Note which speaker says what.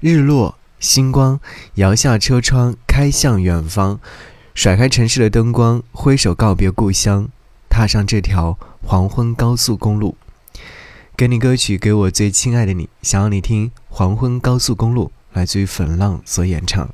Speaker 1: 日落星光摇下车窗开向远方。甩开城市的灯光挥手告别故乡踏上这条黄昏高速公路。给你歌曲给我最亲爱的你想要你听黄昏高速公路来自于粉浪所演唱。